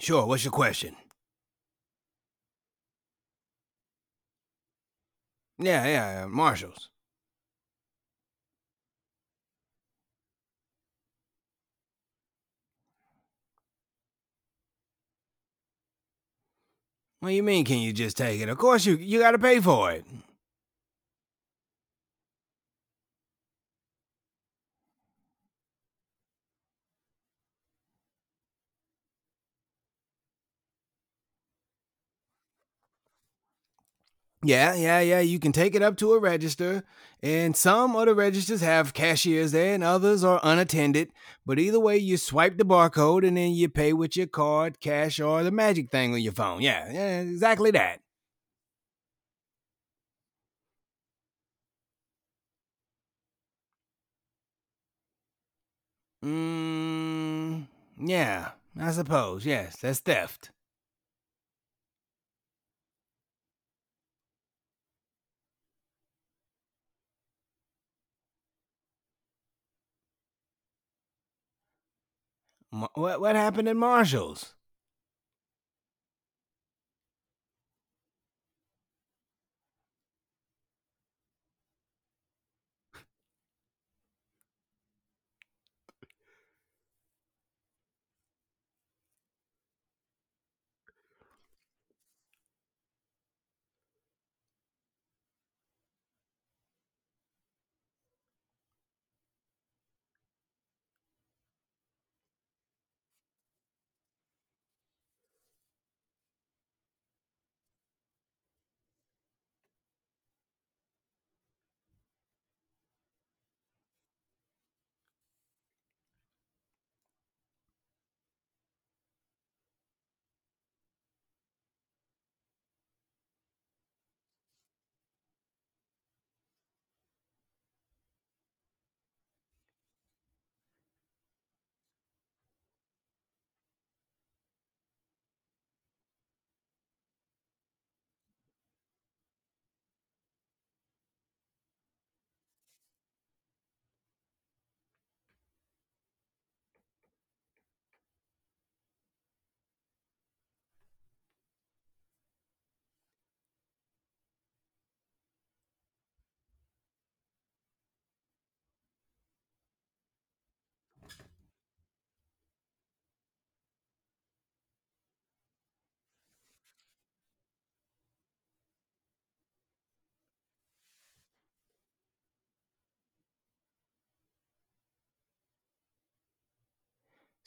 Sure, what's your question? Yeah, yeah, yeah, Marshalls. What do you mean, can you just take it? Of course you you gotta pay for it. Yeah, yeah, yeah. You can take it up to a register, and some of the registers have cashiers there, and others are unattended. But either way, you swipe the barcode, and then you pay with your card, cash, or the magic thing on your phone. Yeah, yeah, exactly that. Mm, yeah, I suppose. Yes, that's theft. What what happened at Marshalls?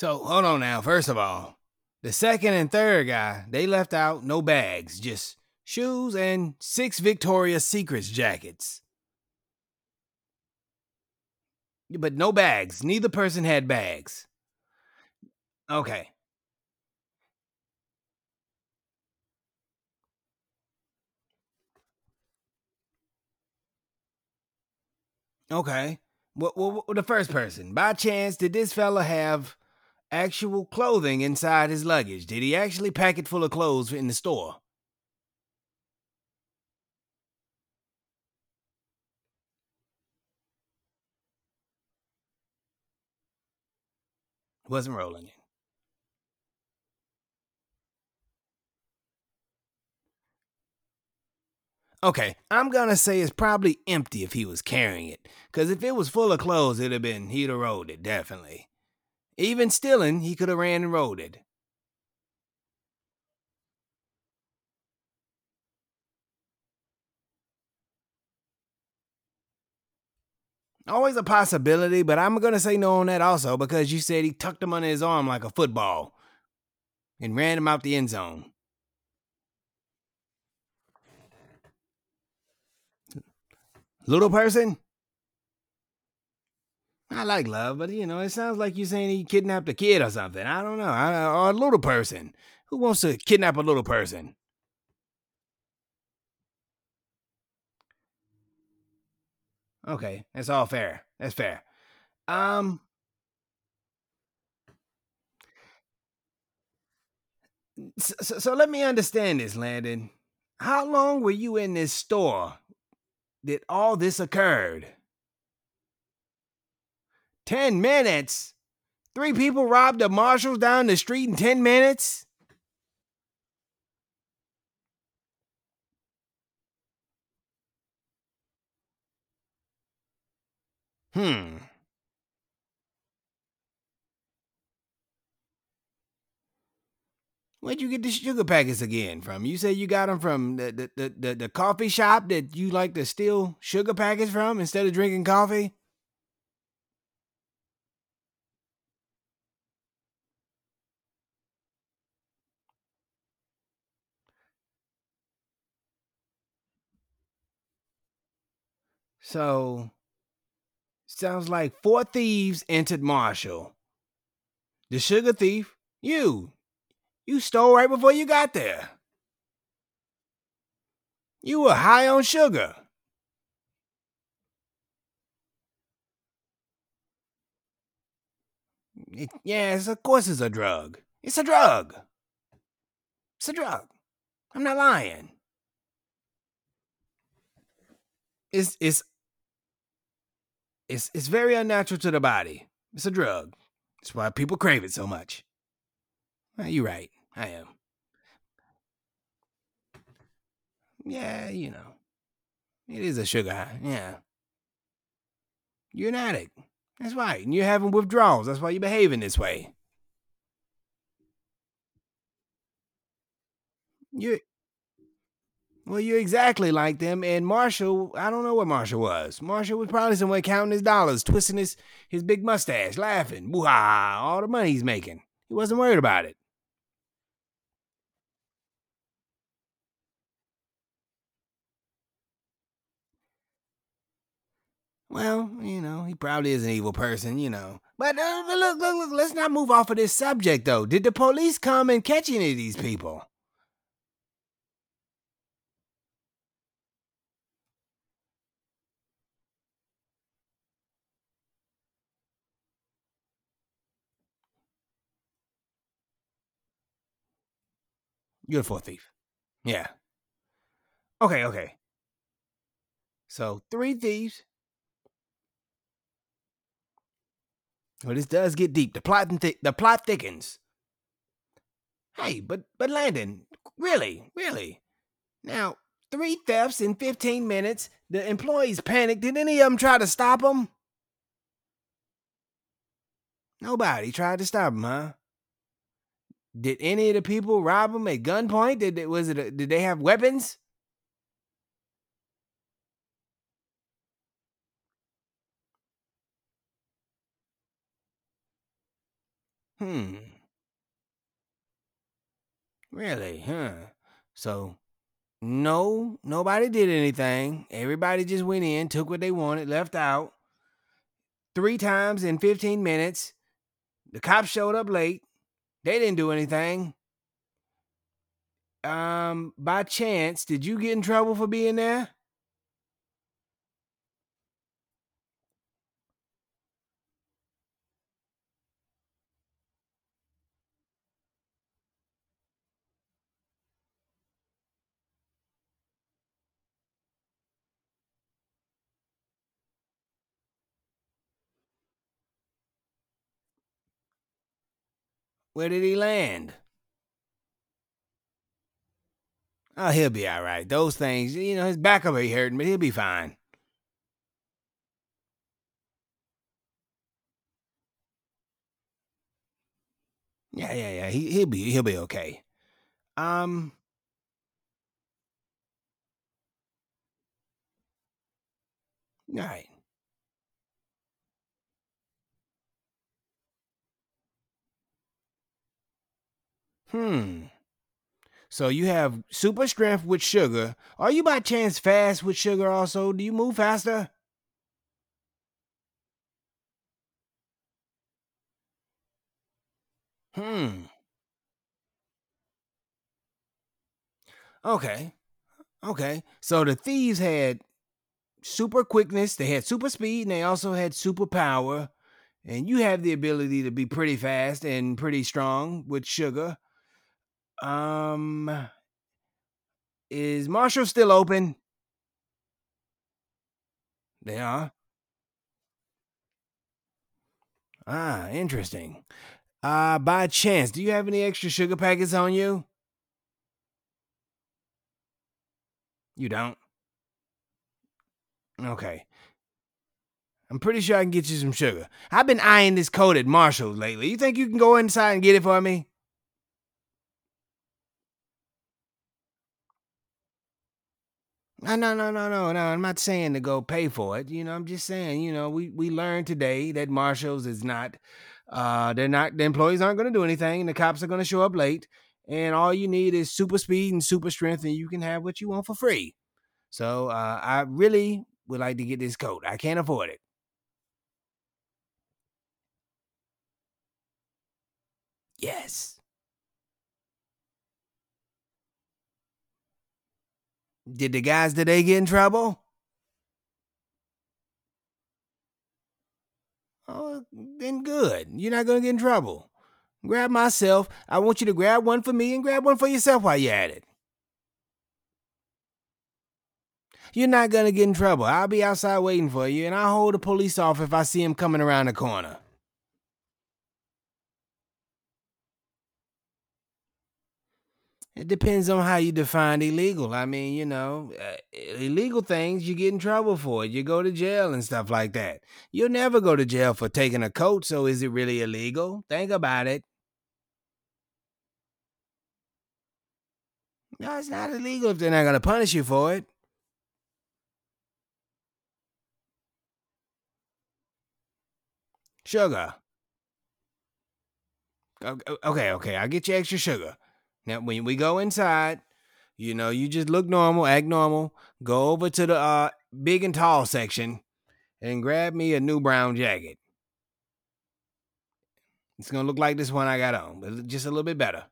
So hold on now. First of all, the second and third guy they left out no bags, just shoes and six Victoria's Secrets jackets. But no bags. Neither person had bags. Okay. Okay. Well, well, the first person. By chance, did this fella have actual clothing inside his luggage? Did he actually pack it full of clothes in the store? Wasn't rolling it. Okay, I'm gonna say it's probably empty if he was carrying it. Cause if it was full of clothes, it'd have been he'd have rolled it, definitely. Even stealing, he could have ran and rolled it. Always a possibility, but I'm gonna say no on that also because you said he tucked him under his arm like a football and ran him out the end zone. Little person? I like love, but you know, it sounds like you're saying he kidnapped a kid or something. I don't know. I, or a little person. Who wants to kidnap a little person? Okay, that's all fair. That's fair. Um, so, so, so let me understand this, Landon. How long were you in this store that all this occurred? 10 minutes? Three people robbed a marshal down the street in 10 minutes? Hmm. Where'd you get the sugar packets again from? You said you got them from the, the, the, the, coffee shop that you like to steal sugar packets from instead of drinking coffee? So, sounds like four thieves entered Marshall. The sugar thief, you. You stole right before you got there. You were high on sugar. It, yes, of course it's a drug. It's a drug. It's a drug. I'm not lying. It's it's it's it's very unnatural to the body. It's a drug. That's why people crave it so much. Well, you're right. I am. Yeah, you know. It is a sugar high. Yeah. You're an addict. That's right. And you're having withdrawals. That's why you're behaving this way. You're well, you're exactly like them. And Marshall, I don't know what Marshall was. Marshall was probably somewhere counting his dollars, twisting his, his big mustache, laughing, boo all the money he's making. He wasn't worried about it. Well, you know, he probably is an evil person, you know. But uh, look, look, look, let's not move off of this subject, though. Did the police come and catch any of these people? You're a fourth thief. Yeah. Okay, okay. So three thieves. Well, this does get deep. The plot th- the plot thickens. Hey, but but Landon, really, really. Now, three thefts in 15 minutes. The employees panicked. Did any of them try to stop them? Nobody tried to stop them, huh? Did any of the people rob them at gunpoint? Did it was it? A, did they have weapons? Hmm. Really? Huh. So, no, nobody did anything. Everybody just went in, took what they wanted, left out. Three times in 15 minutes. The cops showed up late. They didn't do anything. Um, by chance, did you get in trouble for being there? Where did he land? Oh, he'll be all right. Those things, you know, his back will be hurting, but he'll be fine. Yeah, yeah, yeah. He he'll be he'll be okay. Um. All right. Hmm. So you have super strength with sugar. Are you by chance fast with sugar also? Do you move faster? Hmm. Okay. Okay. So the thieves had super quickness, they had super speed, and they also had super power. And you have the ability to be pretty fast and pretty strong with sugar. Um is Marshall still open? They are. Ah, interesting. Uh, by chance, do you have any extra sugar packets on you? You don't? Okay. I'm pretty sure I can get you some sugar. I've been eyeing this coat at Marshall's lately. You think you can go inside and get it for me? No, no, no, no, no. I'm not saying to go pay for it. You know, I'm just saying, you know, we, we learned today that Marshall's is not, uh, they're not, the employees aren't going to do anything and the cops are going to show up late. And all you need is super speed and super strength and you can have what you want for free. So uh, I really would like to get this coat. I can't afford it. Yes. Did the guys today get in trouble? Oh, then good. You're not gonna get in trouble. Grab myself. I want you to grab one for me and grab one for yourself while you're at it. You're not gonna get in trouble. I'll be outside waiting for you, and I'll hold the police off if I see him coming around the corner. It depends on how you define illegal. I mean, you know, uh, illegal things you get in trouble for. You go to jail and stuff like that. You'll never go to jail for taking a coat, so is it really illegal? Think about it. No, it's not illegal if they're not going to punish you for it. Sugar. Okay, okay, I'll get you extra sugar. Now, when we go inside, you know, you just look normal, act normal. Go over to the uh, big and tall section and grab me a new brown jacket. It's gonna look like this one I got on, but just a little bit better.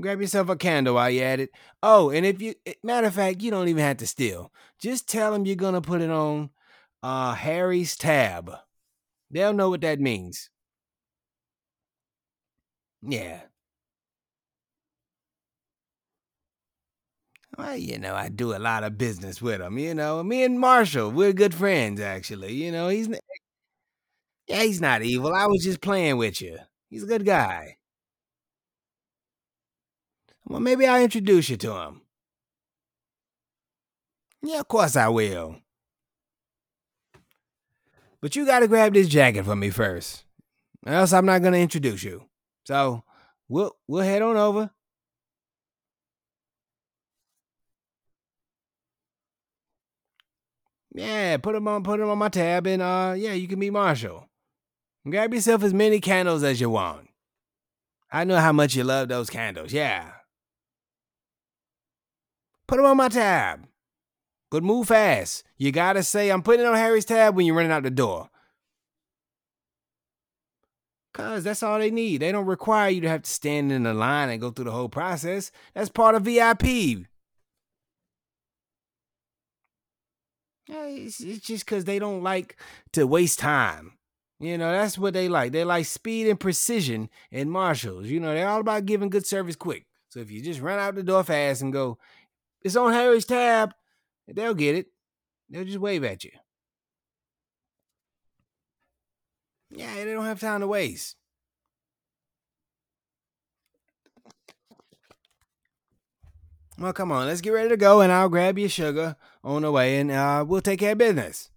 Grab yourself a candle while you're at it. Oh, and if you, eh, matter of fact, you don't even have to steal. Just tell them you're gonna put it on uh, Harry's tab. They'll know what that means. Yeah, Well, you know, I do a lot of business with him. You know, me and Marshall, we're good friends, actually. You know, he's yeah, he's not evil. I was just playing with you. He's a good guy. Well, maybe I'll introduce you to him. Yeah, of course I will. But you got to grab this jacket for me first, or else I'm not gonna introduce you. So we'll we'll head on over. Yeah, put them on put on my tab and uh yeah, you can meet Marshall. Grab yourself as many candles as you want. I know how much you love those candles, yeah. Put them on my tab. But move fast. You gotta say I'm putting it on Harry's tab when you're running out the door. Cause that's all they need. They don't require you to have to stand in the line and go through the whole process. That's part of VIP. It's, it's just because they don't like to waste time. You know, that's what they like. They like speed and precision and Marshalls. You know, they're all about giving good service quick. So if you just run out the door fast and go, it's on Harry's tab, they'll get it. They'll just wave at you. Yeah, they don't have time to waste. Well, come on, let's get ready to go, and I'll grab your sugar on the way, and uh, we'll take care of business.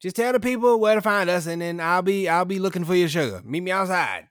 Just tell the people where to find us, and then I'll be I'll be looking for your sugar. Meet me outside.